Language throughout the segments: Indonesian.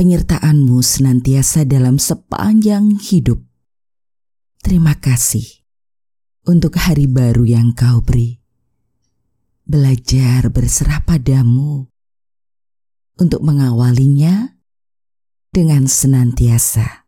Penyertaan-Mu senantiasa dalam sepanjang hidup. Terima kasih untuk hari baru yang Kau beri. Belajar berserah padamu untuk mengawalinya dengan senantiasa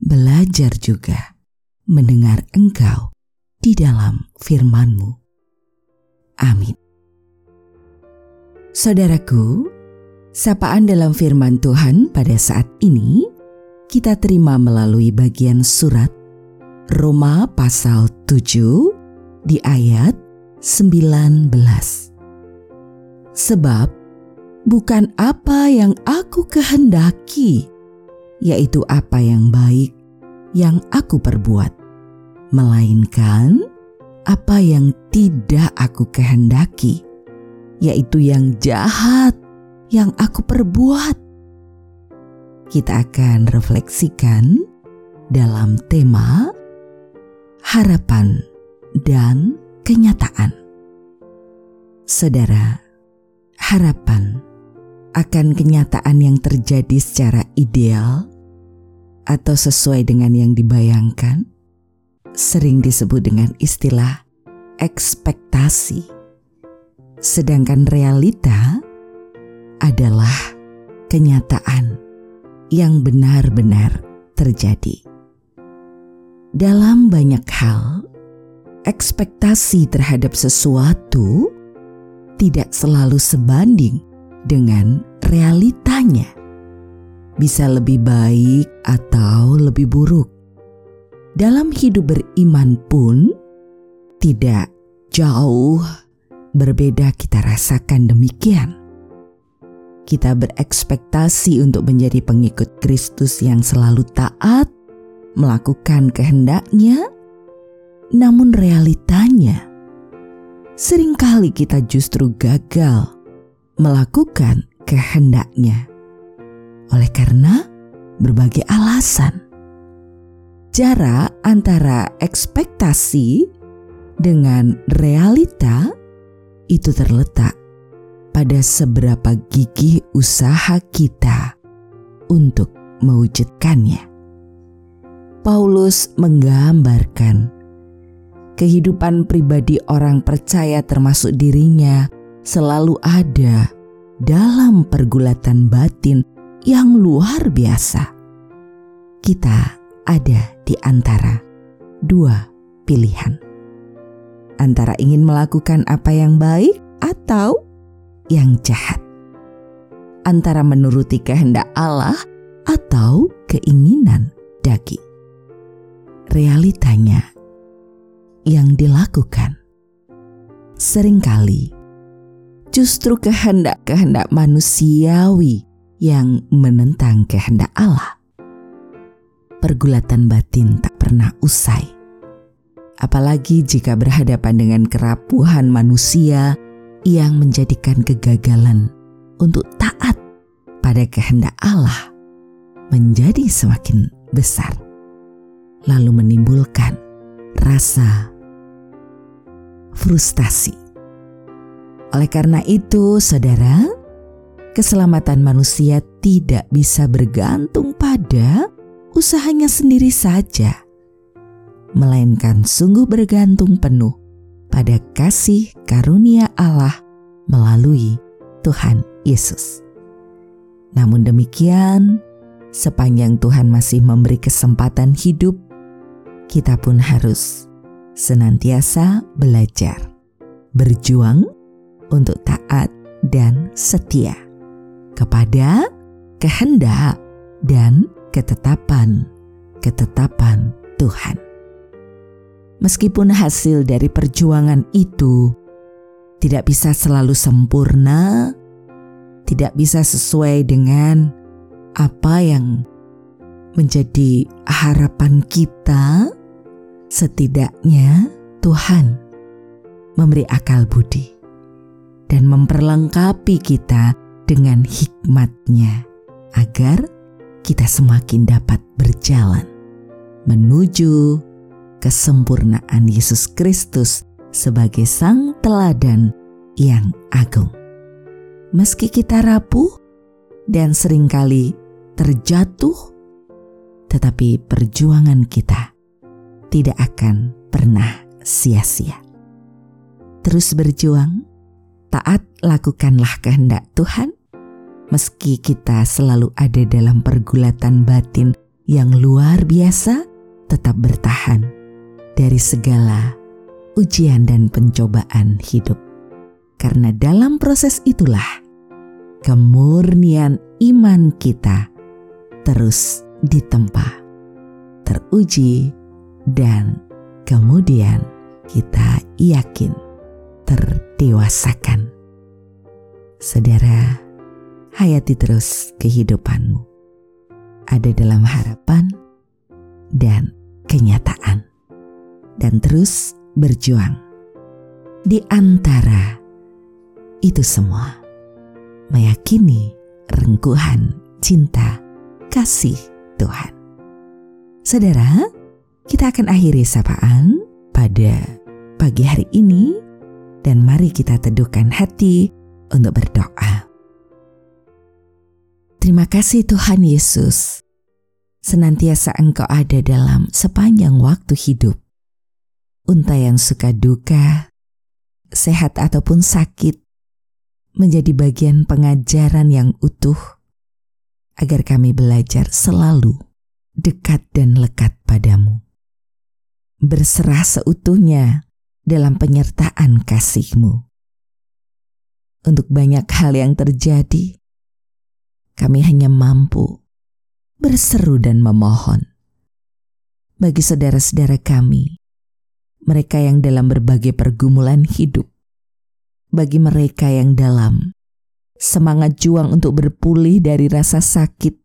belajar juga mendengar Engkau di dalam firman-Mu. Amin. Saudaraku, sapaan dalam firman Tuhan pada saat ini kita terima melalui bagian surat Roma pasal 7 di ayat 19. Sebab bukan apa yang aku kehendaki, yaitu apa yang baik yang aku perbuat, melainkan apa yang tidak aku kehendaki yaitu yang jahat yang aku perbuat. Kita akan refleksikan dalam tema harapan dan kenyataan. Saudara, harapan akan kenyataan yang terjadi secara ideal atau sesuai dengan yang dibayangkan sering disebut dengan istilah ekspektasi sedangkan realita adalah kenyataan yang benar-benar terjadi. Dalam banyak hal, ekspektasi terhadap sesuatu tidak selalu sebanding dengan realitanya. Bisa lebih baik atau lebih buruk. Dalam hidup beriman pun tidak jauh berbeda kita rasakan demikian. Kita berekspektasi untuk menjadi pengikut Kristus yang selalu taat, melakukan kehendaknya, namun realitanya sering kali kita justru gagal melakukan kehendaknya. Oleh karena berbagai alasan. Jarak antara ekspektasi dengan realita itu terletak pada seberapa gigih usaha kita untuk mewujudkannya. Paulus menggambarkan kehidupan pribadi orang percaya termasuk dirinya selalu ada dalam pergulatan batin yang luar biasa. Kita ada di antara dua pilihan antara ingin melakukan apa yang baik atau yang jahat, antara menuruti kehendak Allah atau keinginan daging. Realitanya yang dilakukan sering kali justru kehendak-kehendak manusiawi yang menentang kehendak Allah. Pergulatan batin tak pernah usai apalagi jika berhadapan dengan kerapuhan manusia yang menjadikan kegagalan untuk taat pada kehendak Allah menjadi semakin besar, lalu menimbulkan rasa frustasi. Oleh karena itu, saudara, keselamatan manusia tidak bisa bergantung pada usahanya sendiri saja melainkan sungguh bergantung penuh pada kasih karunia Allah melalui Tuhan Yesus. Namun demikian, sepanjang Tuhan masih memberi kesempatan hidup, kita pun harus senantiasa belajar, berjuang untuk taat dan setia kepada kehendak dan ketetapan ketetapan Tuhan. Meskipun hasil dari perjuangan itu tidak bisa selalu sempurna, tidak bisa sesuai dengan apa yang menjadi harapan kita, setidaknya Tuhan memberi akal budi dan memperlengkapi kita dengan hikmatnya agar kita semakin dapat berjalan menuju kesempurnaan Yesus Kristus sebagai sang teladan yang agung. Meski kita rapuh dan sering kali terjatuh, tetapi perjuangan kita tidak akan pernah sia-sia. Terus berjuang, taat lakukanlah kehendak Tuhan, meski kita selalu ada dalam pergulatan batin yang luar biasa, tetap bertahan dari segala ujian dan pencobaan hidup. Karena dalam proses itulah kemurnian iman kita terus ditempa, teruji, dan kemudian kita yakin terdewasakan. Saudara, hayati terus kehidupanmu. Ada dalam harapan dan kenyataan. Dan terus berjuang. Di antara itu semua, meyakini rengkuhan cinta kasih Tuhan. Saudara, kita akan akhiri sapaan pada pagi hari ini dan mari kita teduhkan hati untuk berdoa. Terima kasih Tuhan Yesus. Senantiasa Engkau ada dalam sepanjang waktu hidup. Unta yang suka duka, sehat ataupun sakit, menjadi bagian pengajaran yang utuh agar kami belajar selalu dekat dan lekat padamu. Berserah seutuhnya dalam penyertaan kasih-Mu. Untuk banyak hal yang terjadi, kami hanya mampu berseru dan memohon. Bagi saudara-saudara kami, mereka yang dalam berbagai pergumulan hidup, bagi mereka yang dalam semangat juang untuk berpulih dari rasa sakit,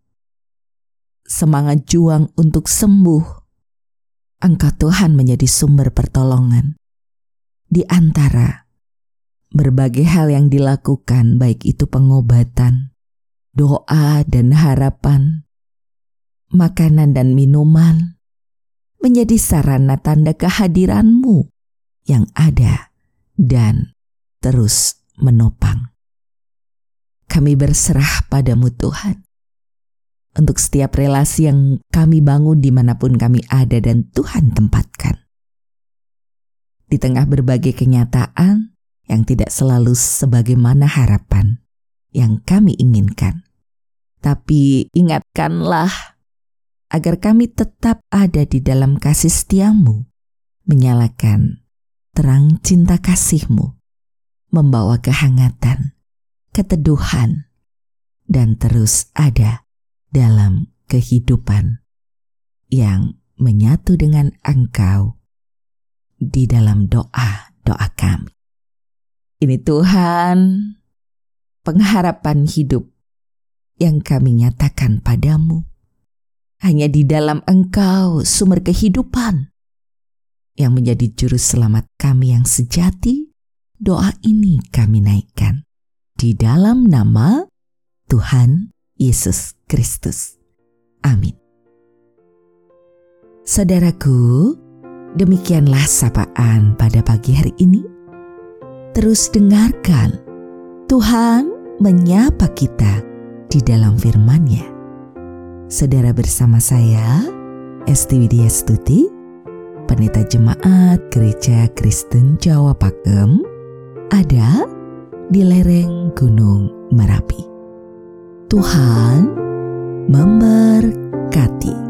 semangat juang untuk sembuh, Engkau Tuhan menjadi sumber pertolongan. Di antara berbagai hal yang dilakukan, baik itu pengobatan, doa, dan harapan, makanan, dan minuman, menjadi sarana tanda kehadiranmu yang ada dan terus menopang. Kami berserah padamu Tuhan untuk setiap relasi yang kami bangun di mana pun kami ada dan Tuhan tempatkan di tengah berbagai kenyataan yang tidak selalu sebagaimana harapan yang kami inginkan. Tapi ingatkanlah agar kami tetap ada di dalam kasih setiamu, menyalakan terang cinta kasihmu, membawa kehangatan, keteduhan, dan terus ada dalam kehidupan yang menyatu dengan Engkau di dalam doa-doa kami. Ini Tuhan, pengharapan hidup yang kami nyatakan padamu. Hanya di dalam Engkau sumber kehidupan yang menjadi juru selamat kami yang sejati. Doa ini kami naikkan di dalam nama Tuhan Yesus Kristus. Amin. Saudaraku, Demikianlah sapaan pada pagi hari ini. Terus dengarkan Tuhan menyapa kita di dalam firman-Nya. Saudara bersama saya, Esti Widya Stuti, Pendeta Jemaat Gereja Kristen Jawa Pakem, ada di lereng Gunung Merapi. Tuhan memberkati.